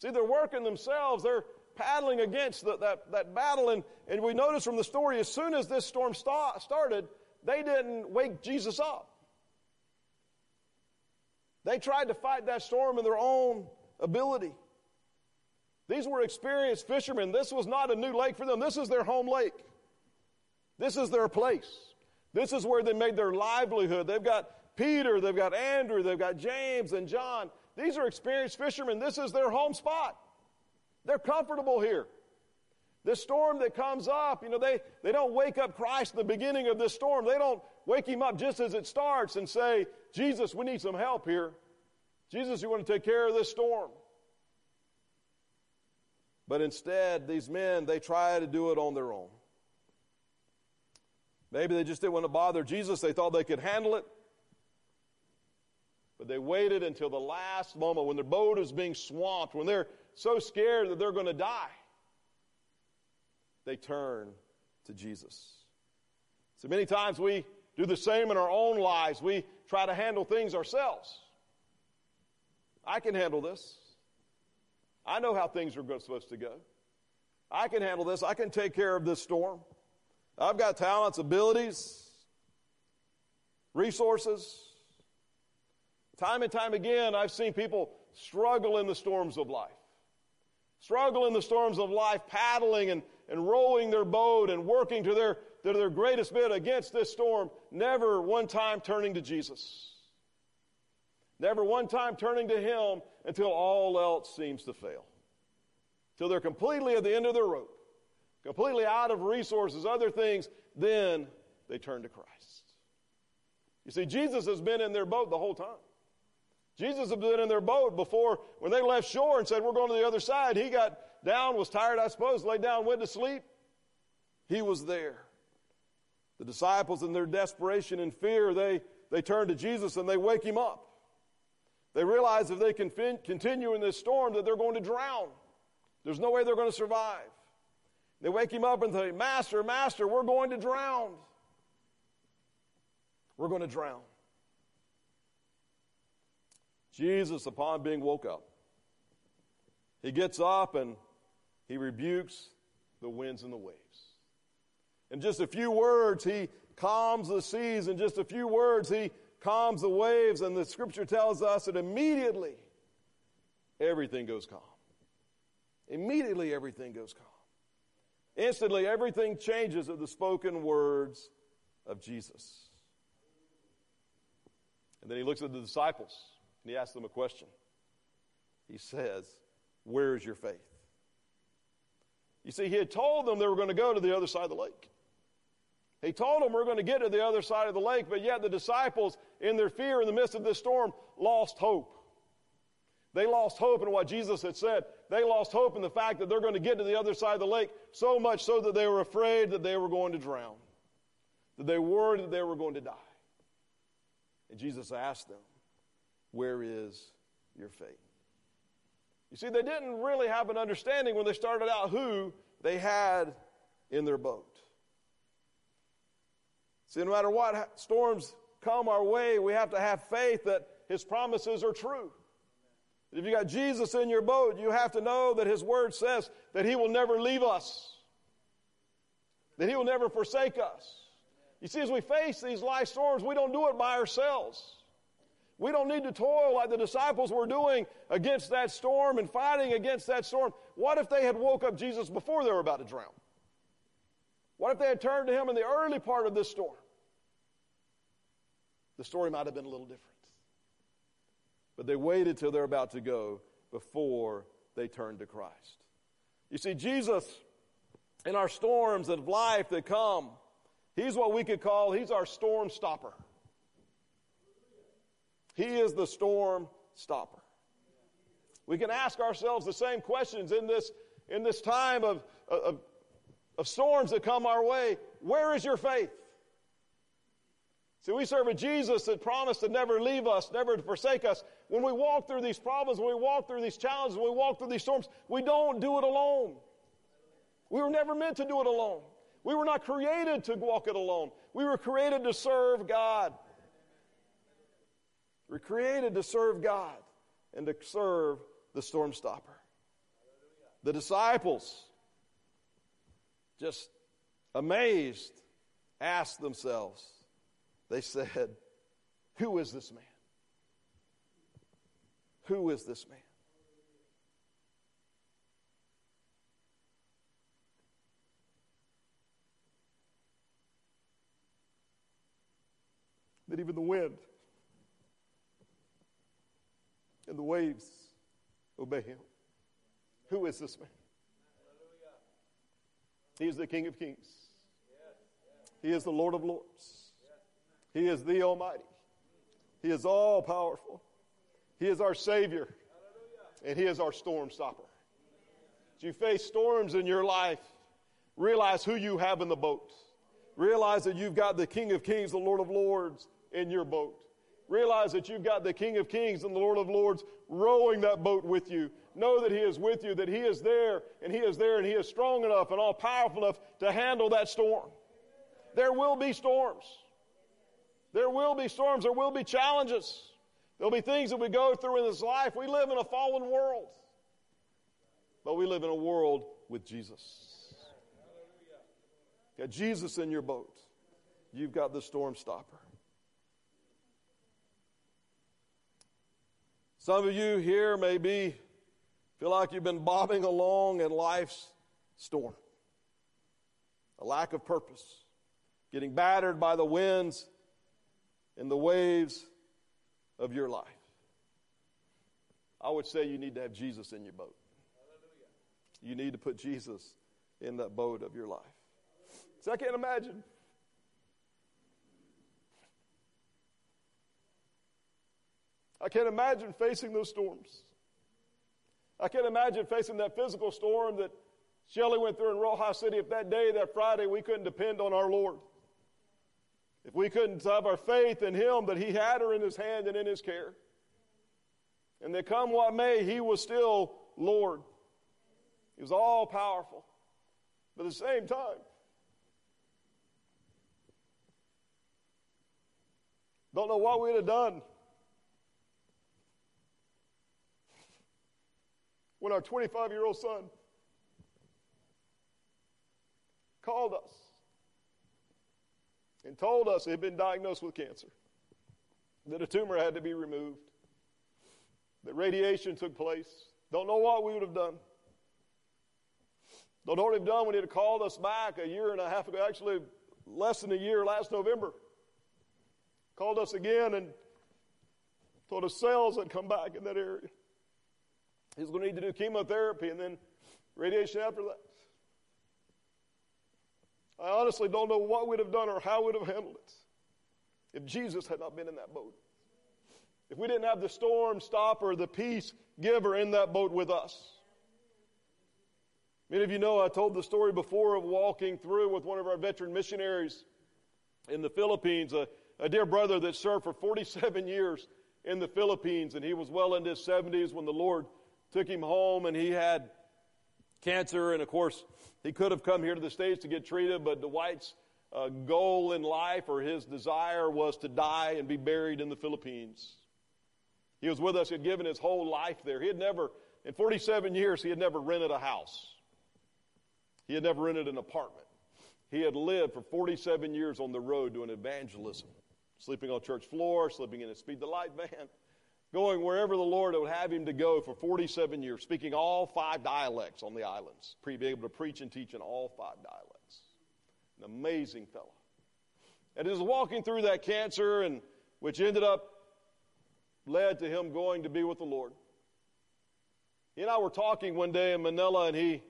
See, they're working themselves. They're paddling against the, that, that battle. And, and we notice from the story, as soon as this storm st- started, they didn't wake Jesus up. They tried to fight that storm in their own ability. These were experienced fishermen. This was not a new lake for them. This is their home lake. This is their place. This is where they made their livelihood. They've got Peter, they've got Andrew, they've got James and John. These are experienced fishermen. This is their home spot. They're comfortable here. This storm that comes up, you know, they, they don't wake up Christ in the beginning of this storm. They don't wake him up just as it starts and say, Jesus, we need some help here. Jesus, you want to take care of this storm. But instead, these men, they try to do it on their own. Maybe they just didn't want to bother Jesus. They thought they could handle it. But they waited until the last moment when their boat is being swamped, when they're so scared that they're going to die. They turn to Jesus. So many times we do the same in our own lives. We try to handle things ourselves. I can handle this. I know how things are supposed to go. I can handle this. I can take care of this storm. I've got talents, abilities, resources. Time and time again, I've seen people struggle in the storms of life. Struggle in the storms of life, paddling and, and rowing their boat and working to their, to their greatest bit against this storm, never one time turning to Jesus. Never one time turning to Him until all else seems to fail. Till they're completely at the end of their rope, completely out of resources, other things, then they turn to Christ. You see, Jesus has been in their boat the whole time. Jesus had been in their boat before when they left shore and said, We're going to the other side. He got down, was tired, I suppose, laid down, went to sleep. He was there. The disciples, in their desperation and fear, they, they turn to Jesus and they wake him up. They realize if they continue in this storm that they're going to drown. There's no way they're going to survive. They wake him up and say, Master, Master, we're going to drown. We're going to drown. Jesus, upon being woke up, he gets up and he rebukes the winds and the waves. In just a few words, he calms the seas. In just a few words, he calms the waves. And the scripture tells us that immediately everything goes calm. Immediately everything goes calm. Instantly everything changes at the spoken words of Jesus. And then he looks at the disciples. And he asks them a question. He says, Where is your faith? You see, he had told them they were going to go to the other side of the lake. He told them we're going to get to the other side of the lake, but yet the disciples, in their fear in the midst of this storm, lost hope. They lost hope in what Jesus had said. They lost hope in the fact that they're going to get to the other side of the lake, so much so that they were afraid that they were going to drown, that they worried that they were going to die. And Jesus asked them, where is your faith? You see, they didn't really have an understanding when they started out who they had in their boat. See, no matter what storms come our way, we have to have faith that His promises are true. If you got Jesus in your boat, you have to know that His Word says that He will never leave us. that He will never forsake us. You see, as we face these life storms, we don't do it by ourselves. We don't need to toil like the disciples were doing against that storm and fighting against that storm. What if they had woke up Jesus before they were about to drown? What if they had turned to him in the early part of this storm? The story might have been a little different. But they waited till they're about to go before they turned to Christ. You see, Jesus, in our storms of life that come, He's what we could call, He's our storm stopper. He is the storm stopper. We can ask ourselves the same questions in this, in this time of, of, of storms that come our way. Where is your faith? See, we serve a Jesus that promised to never leave us, never to forsake us. When we walk through these problems, when we walk through these challenges, when we walk through these storms, we don't do it alone. We were never meant to do it alone. We were not created to walk it alone. We were created to serve God. We're created to serve God and to serve the storm stopper. The disciples, just amazed, asked themselves, they said, Who is this man? Who is this man? That even the wind and the waves obey him. Who is this man? He is the King of Kings. He is the Lord of Lords. He is the Almighty. He is all powerful. He is our Savior. And He is our storm stopper. As you face storms in your life, realize who you have in the boat. Realize that you've got the King of Kings, the Lord of Lords in your boat. Realize that you've got the King of Kings and the Lord of Lords rowing that boat with you. Know that He is with you, that He is there, and He is there, and He is strong enough and all powerful enough to handle that storm. There will be storms. There will be storms. There will be challenges. There'll be things that we go through in this life. We live in a fallen world, but we live in a world with Jesus. Got Jesus in your boat. You've got the storm stopper. Some of you here may be feel like you've been bobbing along in life's storm. A lack of purpose, getting battered by the winds and the waves of your life. I would say you need to have Jesus in your boat. You need to put Jesus in that boat of your life. So I can't imagine I can't imagine facing those storms. I can't imagine facing that physical storm that Shelley went through in Roxas City if that day, that Friday, we couldn't depend on our Lord. If we couldn't have our faith in Him that He had her in His hand and in His care. And that come what may, He was still Lord. He was all powerful. But at the same time, don't know what we'd have done when our 25 year old son called us and told us he had been diagnosed with cancer, that a tumor had to be removed, that radiation took place. Don't know what we would have done. Don't know what we'd have done when he'd called us back a year and a half ago, actually less than a year last November. Called us again and told us cells had come back in that area. He's going to need to do chemotherapy and then radiation after that. I honestly don't know what we'd have done or how we'd have handled it if Jesus had not been in that boat. If we didn't have the storm stopper, the peace giver in that boat with us. Many of you know I told the story before of walking through with one of our veteran missionaries in the Philippines, a, a dear brother that served for 47 years in the Philippines, and he was well into his 70s when the Lord took him home and he had cancer. And of course, he could have come here to the States to get treated, but Dwight's uh, goal in life or his desire was to die and be buried in the Philippines. He was with us, he had given his whole life there. He had never, in 47 years, he had never rented a house. He had never rented an apartment. he had lived for 47 years on the road doing evangelism, sleeping on church floor, sleeping in a Speed the Light van, going wherever the Lord would have him to go for 47 years, speaking all five dialects on the islands, being able to preach and teach in all five dialects. An amazing fellow. And was walking through that cancer, and which ended up led to him going to be with the Lord. He and I were talking one day in Manila, and he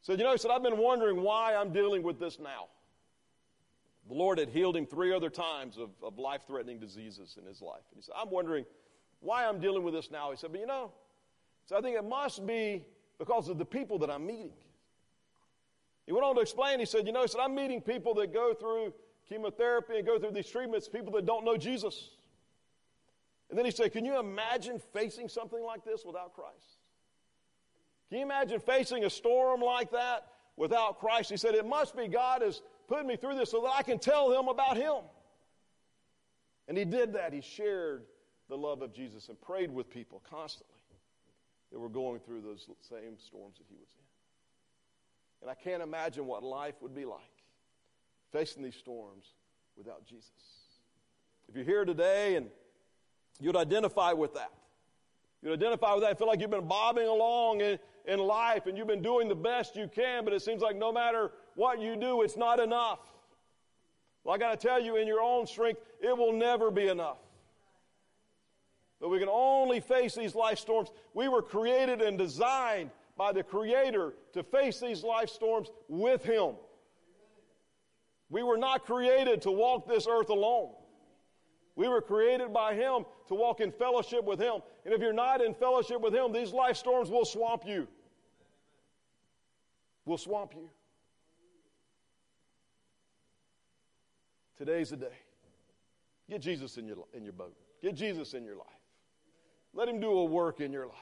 said, You know, he said, I've been wondering why I'm dealing with this now. The Lord had healed him three other times of, of life threatening diseases in his life. And he said, I'm wondering why I'm dealing with this now. He said, But you know, so I think it must be because of the people that I'm meeting. He went on to explain, he said, You know, he said, I'm meeting people that go through chemotherapy and go through these treatments, people that don't know Jesus. And then he said, Can you imagine facing something like this without Christ? Can you imagine facing a storm like that without Christ? He said, It must be God has put me through this so that I can tell them about Him. And he did that. He shared the love of Jesus and prayed with people constantly that were going through those same storms that he was in. And I can't imagine what life would be like facing these storms without Jesus. If you're here today and you'd identify with that, you'd identify with that, feel like you've been bobbing along in, in life and you've been doing the best you can, but it seems like no matter what you do, it's not enough. Well, I got to tell you, in your own strength, it will never be enough. But we can only face these life storms. We were created and designed by the Creator to face these life storms with Him. We were not created to walk this earth alone. We were created by Him to walk in fellowship with Him. And if you're not in fellowship with Him, these life storms will swamp you. Will swamp you. Today's the day. Get Jesus in your, in your boat. Get Jesus in your life. Let Him do a work in your life.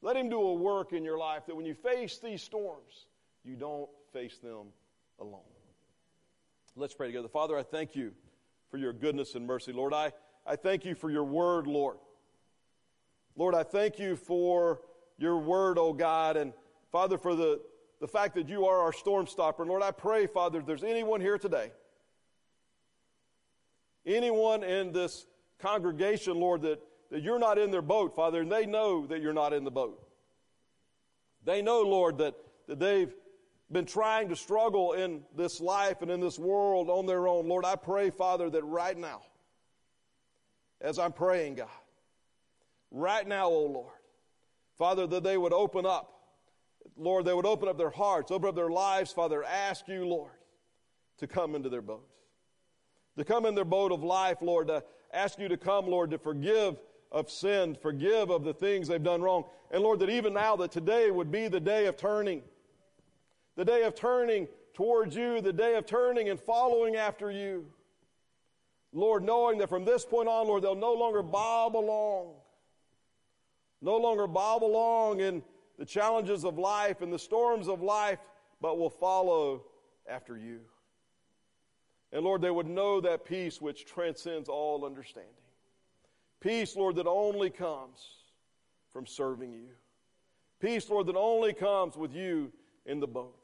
Let Him do a work in your life that when you face these storms, you don't face them alone. Let's pray together. Father, I thank you for your goodness and mercy. Lord, I, I thank you for your word, Lord. Lord, I thank you for your word, oh God, and Father, for the, the fact that you are our storm stopper. Lord, I pray, Father, if there's anyone here today, anyone in this congregation, Lord, that, that you're not in their boat, Father, and they know that you're not in the boat. They know, Lord, that, that they've been trying to struggle in this life and in this world on their own. Lord, I pray, Father, that right now, as I'm praying, God, right now, oh Lord, Father, that they would open up. Lord, they would open up their hearts, open up their lives, Father, ask you, Lord, to come into their boat. To come in their boat of life, Lord, to ask you to come, Lord, to forgive of sin, forgive of the things they've done wrong. And Lord, that even now, that today would be the day of turning the day of turning towards you, the day of turning and following after you. Lord, knowing that from this point on, Lord, they'll no longer bob along, no longer bob along in the challenges of life and the storms of life, but will follow after you. And Lord, they would know that peace which transcends all understanding. Peace, Lord, that only comes from serving you. Peace, Lord, that only comes with you in the boat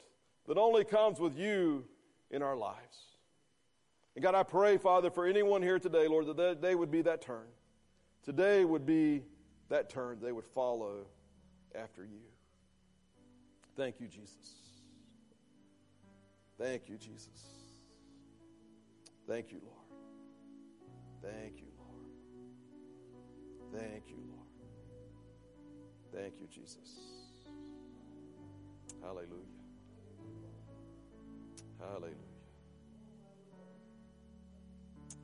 that only comes with you in our lives. And God, I pray, Father, for anyone here today, Lord, that they would be that turn. Today would be that turn. They would follow after you. Thank you, Jesus. Thank you, Jesus. Thank you, Lord. Thank you. Thank you, Lord. Thank you, Jesus. Hallelujah. Hallelujah.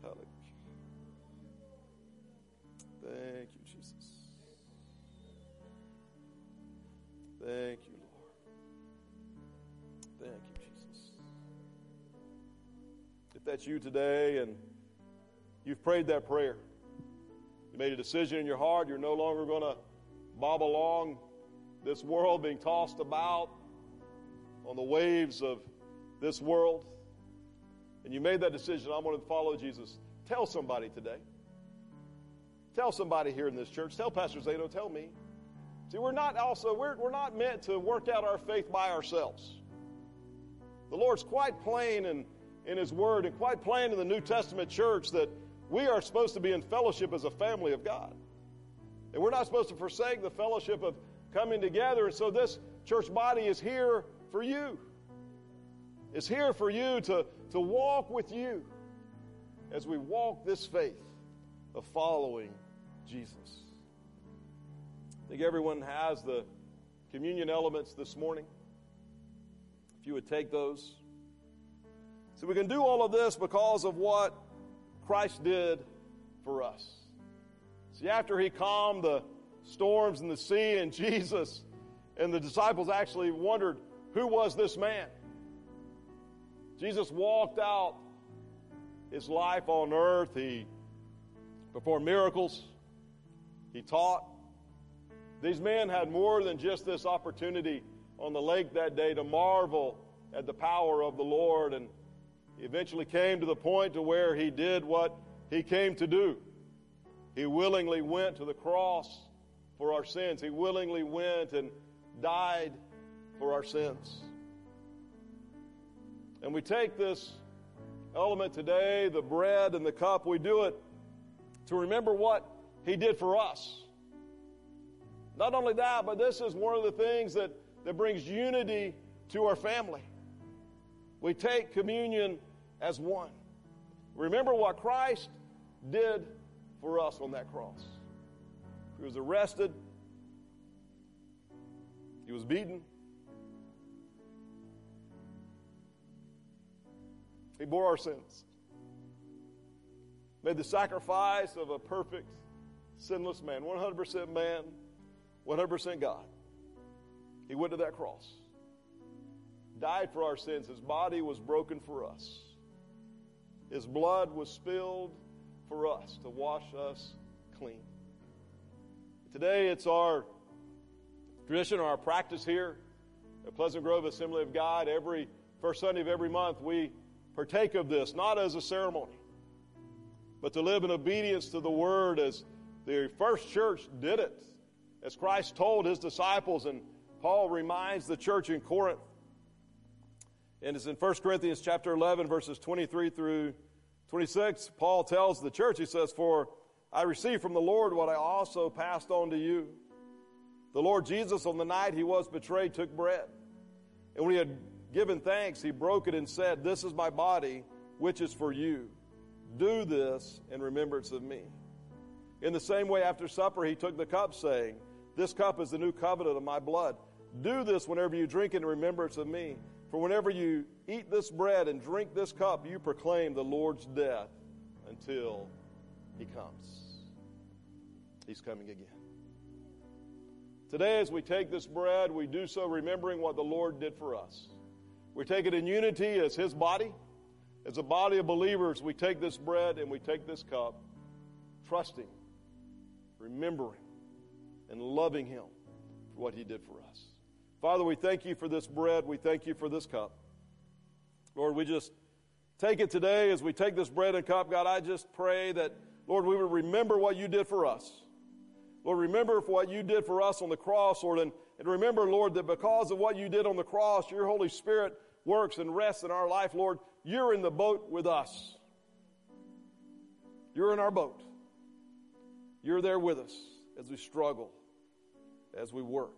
Hallelujah. Thank you, Jesus. Thank you, Lord. Thank you, Jesus. If that's you today and you've prayed that prayer, you made a decision in your heart, you're no longer going to bob along this world being tossed about on the waves of this world, and you made that decision, I'm going to follow Jesus, tell somebody today. Tell somebody here in this church. Tell Pastor Zato, tell me. See, we're not also, we're, we're not meant to work out our faith by ourselves. The Lord's quite plain in, in His Word and quite plain in the New Testament church that we are supposed to be in fellowship as a family of God. And we're not supposed to forsake the fellowship of coming together. And so this church body is here for you. It's here for you to, to walk with you as we walk this faith of following Jesus. I think everyone has the communion elements this morning. If you would take those. So we can do all of this because of what Christ did for us. See, after he calmed the storms in the sea, and Jesus and the disciples actually wondered, who was this man? Jesus walked out his life on earth. He performed miracles. He taught. These men had more than just this opportunity on the lake that day to marvel at the power of the Lord and eventually came to the point to where he did what he came to do. He willingly went to the cross for our sins. He willingly went and died for our sins. And we take this element today, the bread and the cup, we do it to remember what he did for us. Not only that, but this is one of the things that, that brings unity to our family. We take communion as one. Remember what Christ did for us on that cross. He was arrested, he was beaten, he bore our sins, made the sacrifice of a perfect, sinless man, 100% man, 100% God. He went to that cross died for our sins. His body was broken for us. His blood was spilled for us to wash us clean. Today, it's our tradition or our practice here at Pleasant Grove Assembly of God. Every first Sunday of every month, we partake of this, not as a ceremony, but to live in obedience to the Word as the first church did it, as Christ told his disciples, and Paul reminds the church in Corinth and it's in 1 Corinthians chapter 11, verses 23 through 26. Paul tells the church, he says, For I received from the Lord what I also passed on to you. The Lord Jesus, on the night he was betrayed, took bread. And when he had given thanks, he broke it and said, This is my body, which is for you. Do this in remembrance of me. In the same way, after supper, he took the cup, saying, This cup is the new covenant of my blood. Do this whenever you drink it in remembrance of me. For whenever you eat this bread and drink this cup, you proclaim the Lord's death until he comes. He's coming again. Today, as we take this bread, we do so remembering what the Lord did for us. We take it in unity as his body. As a body of believers, we take this bread and we take this cup, trusting, remembering, and loving him for what he did for us. Father, we thank you for this bread. We thank you for this cup. Lord, we just take it today as we take this bread and cup. God, I just pray that, Lord, we would remember what you did for us. Lord, remember what you did for us on the cross, Lord, and, and remember, Lord, that because of what you did on the cross, your Holy Spirit works and rests in our life, Lord. You're in the boat with us. You're in our boat. You're there with us as we struggle, as we work.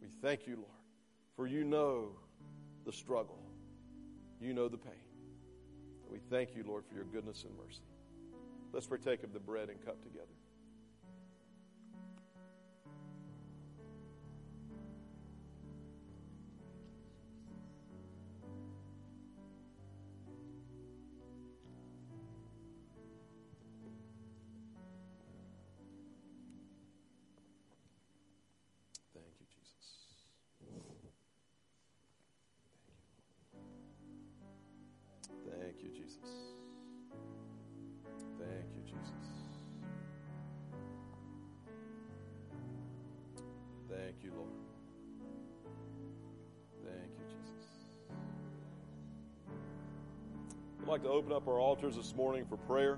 We thank you, Lord. For you know the struggle, you know the pain. We thank you, Lord, for your goodness and mercy. Let's partake of the bread and cup together. I'd like to open up our altars this morning for prayer.